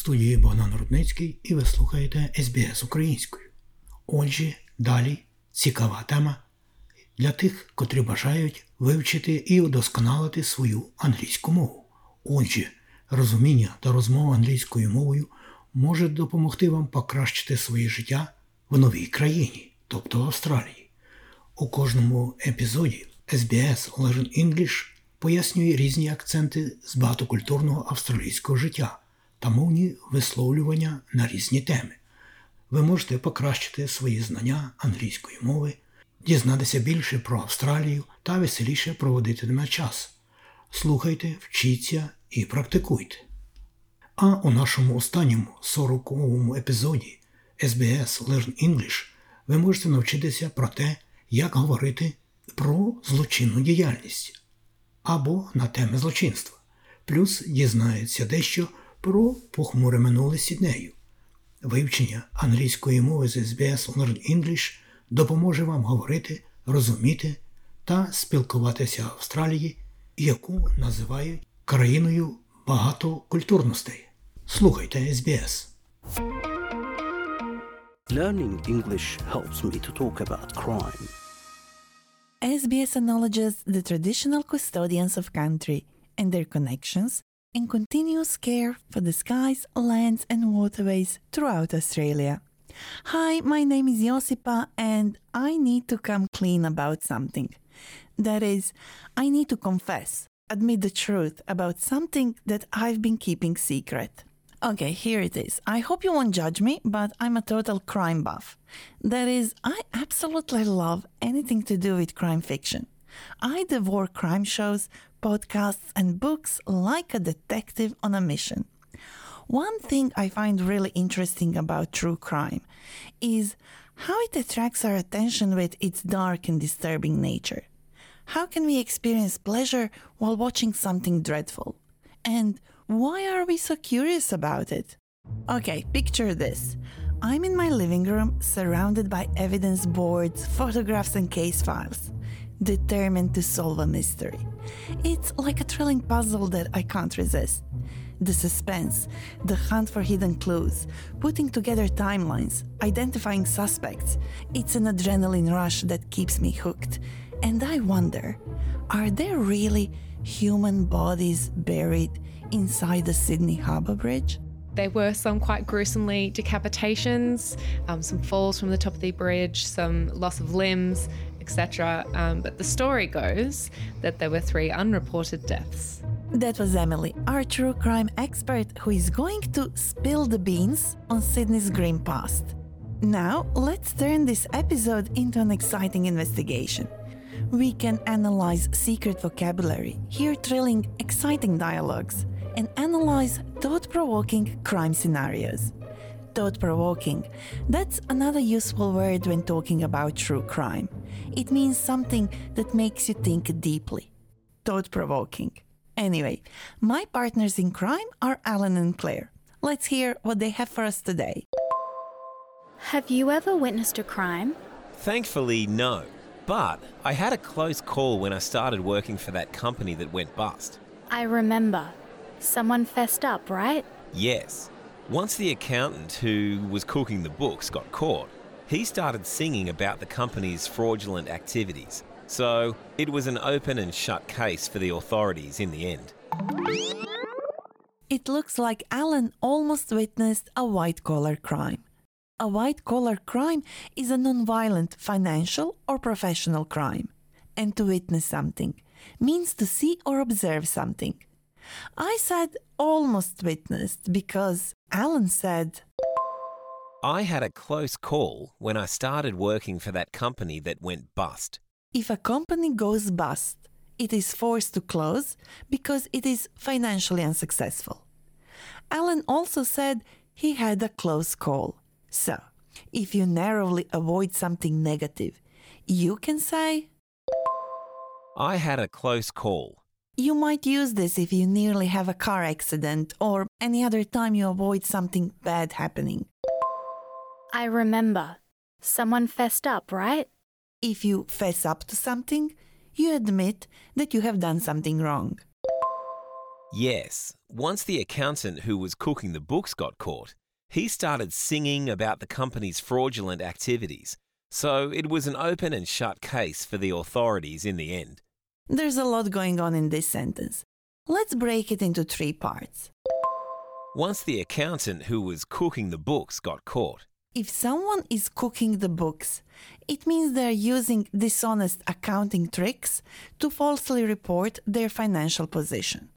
студії Богдан Рудницький і ви слухаєте СБС українською. Отже, далі цікава тема для тих, котрі бажають вивчити і удосконалити свою англійську мову. Отже, розуміння та розмова англійською мовою може допомогти вам покращити своє життя в новій країні, тобто в Австралії. У кожному епізоді SBS Learn English пояснює різні акценти з багатокультурного австралійського життя та мовні висловлювання на різні теми. Ви можете покращити свої знання англійської мови, дізнатися більше про Австралію та веселіше проводитиме час. Слухайте, вчіться і практикуйте. А у нашому останньому 40-му епізоді SBS Learn English ви можете навчитися про те, як говорити про злочинну діяльність або на теми злочинства, плюс дізнається дещо про похмуре минуле Сіднею. Вивчення англійської мови з SBS Learn English допоможе вам говорити, розуміти та спілкуватися в Австралії, яку називають країною багатокультурностей. Слухайте SBS. Learning English helps me to talk about crime. SBS acknowledges the traditional custodians of country and their connections and continuous care for the skies, lands, and waterways throughout Australia. Hi, my name is Josipa, and I need to come clean about something. That is, I need to confess, admit the truth about something that I've been keeping secret. Okay, here it is. I hope you won't judge me, but I'm a total crime buff. That is, I absolutely love anything to do with crime fiction. I devour crime shows, podcasts, and books like a detective on a mission. One thing I find really interesting about true crime is how it attracts our attention with its dark and disturbing nature. How can we experience pleasure while watching something dreadful? And why are we so curious about it? Okay, picture this. I'm in my living room surrounded by evidence boards, photographs, and case files, determined to solve a mystery. It's like a thrilling puzzle that I can't resist. The suspense, the hunt for hidden clues, putting together timelines, identifying suspects, it's an adrenaline rush that keeps me hooked. And I wonder are there really human bodies buried inside the Sydney Harbour Bridge? There were some quite gruesomely decapitations, um, some falls from the top of the bridge, some loss of limbs, etc. Um, but the story goes that there were three unreported deaths. That was Emily, our true crime expert, who is going to spill the beans on Sydney's grim past. Now, let's turn this episode into an exciting investigation. We can analyze secret vocabulary, hear thrilling, exciting dialogues, and analyze thought provoking crime scenarios. Thought provoking, that's another useful word when talking about true crime. It means something that makes you think deeply. Thought provoking. Anyway, my partners in crime are Alan and Claire. Let's hear what they have for us today. Have you ever witnessed a crime? Thankfully, no. But I had a close call when I started working for that company that went bust. I remember. Someone fessed up, right? Yes. Once the accountant who was cooking the books got caught, he started singing about the company's fraudulent activities. So it was an open and shut case for the authorities in the end. It looks like Alan almost witnessed a white collar crime. A white collar crime is a non-violent financial or professional crime. And to witness something means to see or observe something. I said almost witnessed because Alan said, I had a close call when I started working for that company that went bust. if a company goes bust, it is forced to close because it is financially unsuccessful. Alan also said he had a close call. So, if you narrowly avoid something negative, you can say, I had a close call. You might use this if you nearly have a car accident or any other time you avoid something bad happening. I remember. Someone fessed up, right? If you fess up to something, you admit that you have done something wrong. Yes, once the accountant who was cooking the books got caught, he started singing about the company's fraudulent activities. So it was an open and shut case for the authorities in the end. There's a lot going on in this sentence. Let's break it into three parts. Once the accountant who was cooking the books got caught, If someone is cooking the books, it means they're using dishonest accounting tricks to falsely report their financial position.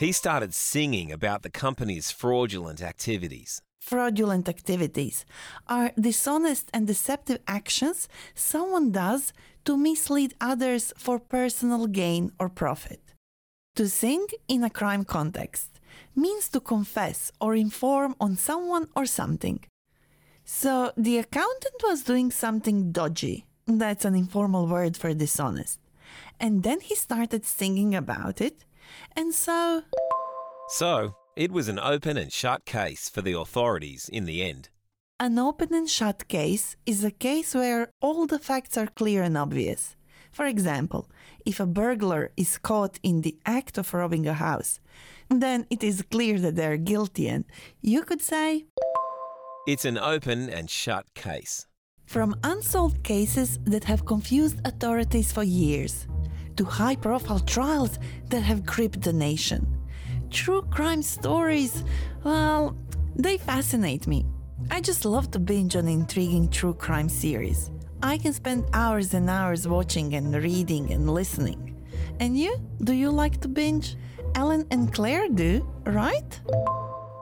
he started singing about the company's fraudulent activities. Fraudulent activities are dishonest and deceptive actions someone does to mislead others for personal gain or profit. To sing in a crime context means to confess or inform on someone or something. So the accountant was doing something dodgy. That's an informal word for dishonest. And then he started singing about it. And so So it was an open and shut case for the authorities in the end. An open and shut case is a case where all the facts are clear and obvious. For example, if a burglar is caught in the act of robbing a house, then it is clear that they are guilty, and you could say, It's an open and shut case. from unsolved cases that have confused authorities for years to high profile trials that have gripped the nation. True crime stories, well, they fascinate me. I just love to binge on intriguing true crime series. I can spend hours and hours watching and reading and listening. And you? Do you like to binge? Alan and Claire do, right?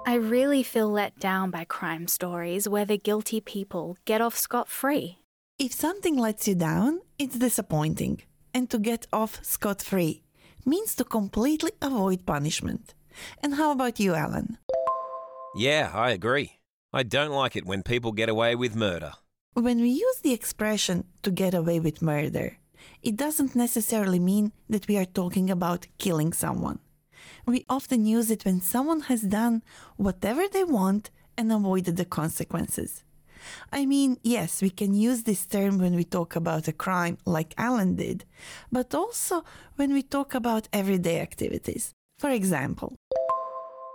I really feel let down by crime stories where the guilty people get off scot free. If something lets you down, it's disappointing. And to get off scot free means to completely avoid punishment. And how about you, Alan? Yeah, I agree. I don't like it when people get away with murder. When we use the expression to get away with murder, it doesn't necessarily mean that we are talking about killing someone. We often use it when someone has done whatever they want and avoided the consequences. I mean, yes, we can use this term when we talk about a crime like Alan did, but also when we talk about everyday activities. For example,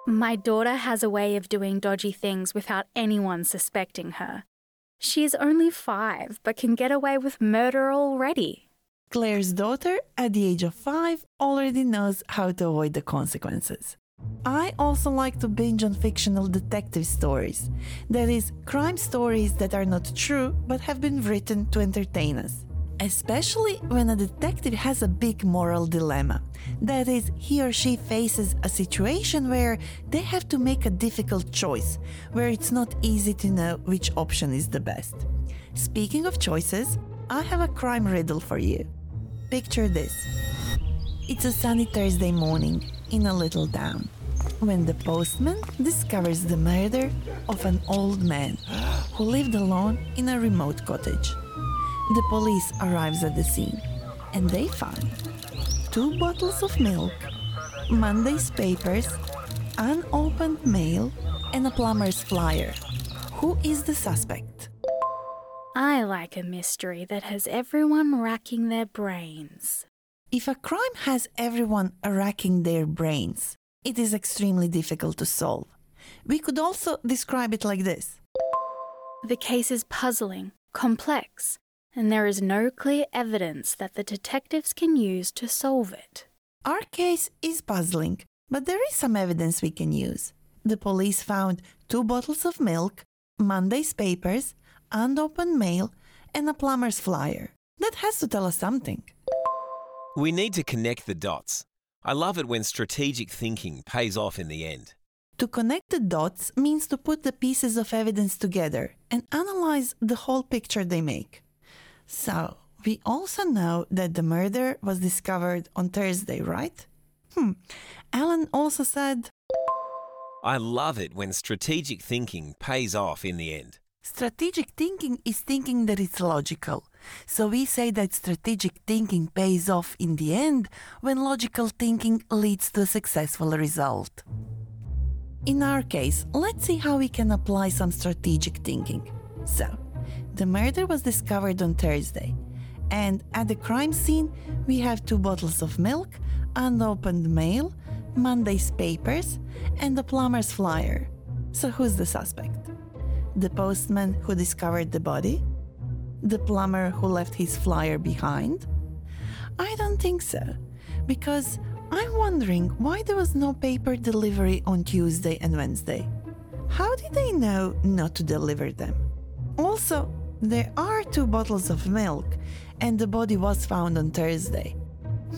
My daughter has a way of doing dodgy things without anyone suspecting her. She is only five, but can get away with murder already. Claire's daughter, at the age of five, already knows how to avoid the consequences. I also like to binge on fictional detective stories. That is, crime stories that are not true but have been written to entertain us. Especially when a detective has a big moral dilemma. That is, he or she faces a situation where they have to make a difficult choice, where it's not easy to know which option is the best. Speaking of choices, I have a crime riddle for you. Picture this it's a sunny Thursday morning in a little town when the postman discovers the murder of an old man who lived alone in a remote cottage. The police arrives at the scene and they find two bottles of milk, Monday's papers, unopened mail, and a plumber's flyer. Who is the suspect? I like a mystery that has everyone racking their brains. If a crime has everyone racking their brains, it is extremely difficult to solve. We could also describe it like this The case is puzzling, complex, and there is no clear evidence that the detectives can use to solve it. Our case is puzzling, but there is some evidence we can use. The police found two bottles of milk, Monday's papers, unopened mail, and a plumber's flyer. That has to tell us something. We need to connect the dots. I love it when strategic thinking pays off in the end. To connect the dots means to put the pieces of evidence together and analyze the whole picture they make. So, we also know that the murder was discovered on Thursday, right? Hmm. Alan also said I love it when strategic thinking pays off in the end. Strategic thinking is thinking that it's logical. So, we say that strategic thinking pays off in the end when logical thinking leads to a successful result. In our case, let's see how we can apply some strategic thinking. So, the murder was discovered on Thursday, and at the crime scene, we have two bottles of milk, unopened mail, Monday's papers, and the plumber's flyer. So, who's the suspect? The postman who discovered the body? The plumber who left his flyer behind? I don't think so, because I'm wondering why there was no paper delivery on Tuesday and Wednesday. How did they know not to deliver them? Also, there are two bottles of milk, and the body was found on Thursday.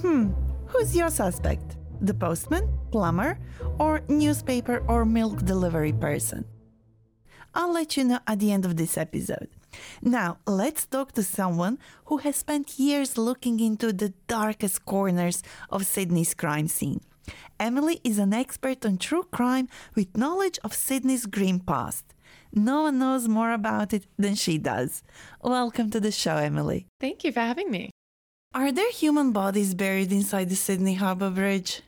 Hmm, who's your suspect? The postman, plumber, or newspaper or milk delivery person? I'll let you know at the end of this episode. Now, let's talk to someone who has spent years looking into the darkest corners of Sydney's crime scene. Emily is an expert on true crime with knowledge of Sydney's grim past. No one knows more about it than she does. Welcome to the show, Emily. Thank you for having me. Are there human bodies buried inside the Sydney Harbour Bridge?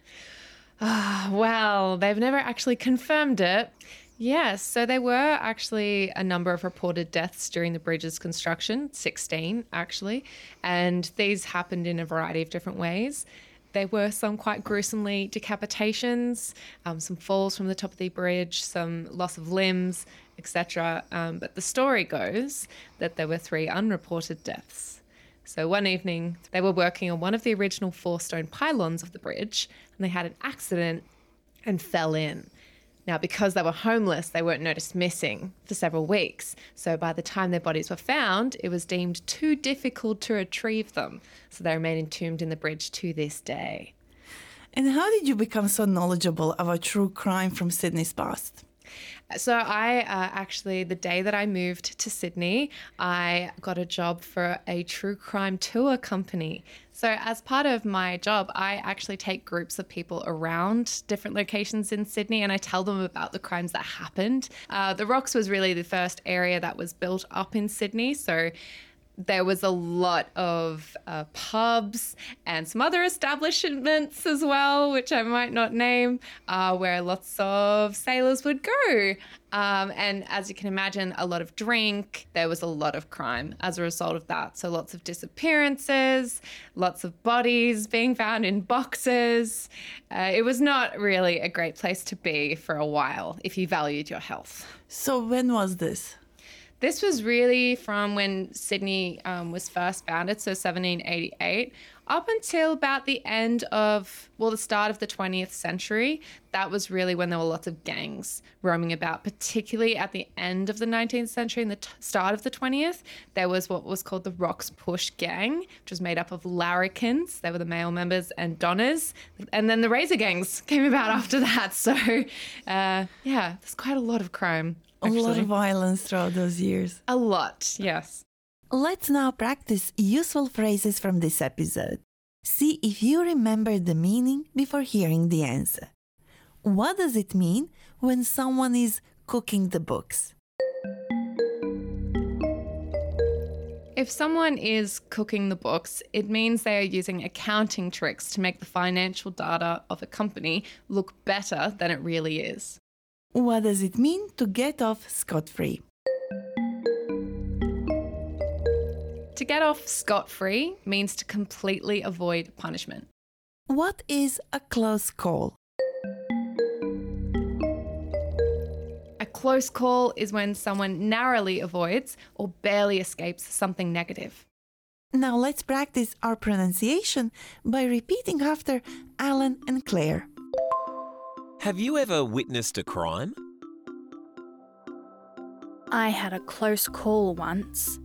Ah, well, they've never actually confirmed it. Yes, so there were actually a number of reported deaths during the bridge's construction, 16 actually, and these happened in a variety of different ways. There were some quite gruesomely decapitations, um, some falls from the top of the bridge, some loss of limbs, etc. Um, but the story goes that there were three unreported deaths. So one evening, they were working on one of the original four stone pylons of the bridge, and they had an accident and fell in. Now, because they were homeless, they weren't noticed missing for several weeks. So by the time their bodies were found, it was deemed too difficult to retrieve them. So they remain entombed in the bridge to this day. And how did you become so knowledgeable about true crime from Sydney's past? So I uh, actually, the day that I moved to Sydney, I got a job for a true crime tour company. So as part of my job, I actually take groups of people around different locations in Sydney and I tell them about the crimes that happened. Uh, the Rocks was really the first area that was built up in Sydney. So there was a lot of uh, pubs and some other establishments as well, which I might not name, uh, where lots of sailors would go. Um, and as you can imagine, a lot of drink. There was a lot of crime as a result of that. So lots of disappearances, lots of bodies being found in boxes. Uh, it was not really a great place to be for a while if you valued your health. So, when was this? This was really from when Sydney um, was first founded, so 1788, up until about the end of, well, the start of the 20th century. That was really when there were lots of gangs roaming about, particularly at the end of the 19th century and the t- start of the 20th. There was what was called the Rocks Push Gang, which was made up of larrikins, they were the male members, and donahs. And then the razor gangs came about after that. So, uh, yeah, there's quite a lot of crime. A lot of violence throughout those years. A lot, yes. Let's now practice useful phrases from this episode. See if you remember the meaning before hearing the answer. What does it mean when someone is cooking the books? If someone is cooking the books, it means they are using accounting tricks to make the financial data of a company look better than it really is. What does it mean to get off scot free? To get off scot free means to completely avoid punishment. What is a close call? A close call is when someone narrowly avoids or barely escapes something negative. Now let's practice our pronunciation by repeating after Alan and Claire. Have you ever witnessed a crime? I had a close call once.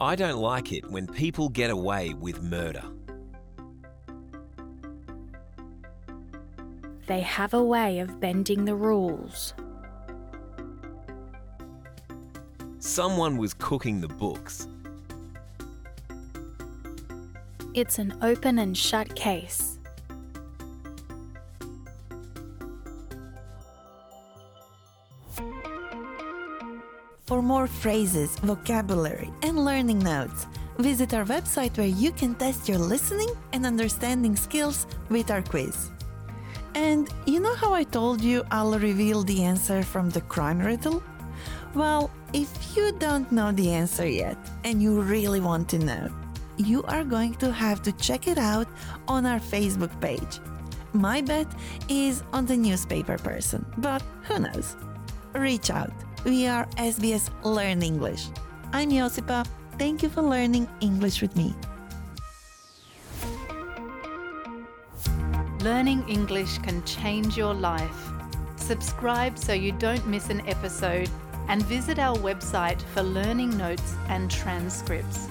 I don't like it when people get away with murder. They have a way of bending the rules. Someone was cooking the books. It's an open and shut case. For more phrases, vocabulary, and learning notes, visit our website where you can test your listening and understanding skills with our quiz. And you know how I told you I'll reveal the answer from the crime riddle? Well, if you don't know the answer yet and you really want to know, you are going to have to check it out on our Facebook page. My bet is on the newspaper person, but who knows? Reach out. We are SBS Learn English. I'm Josipa. Thank you for learning English with me. Learning English can change your life. Subscribe so you don't miss an episode and visit our website for learning notes and transcripts.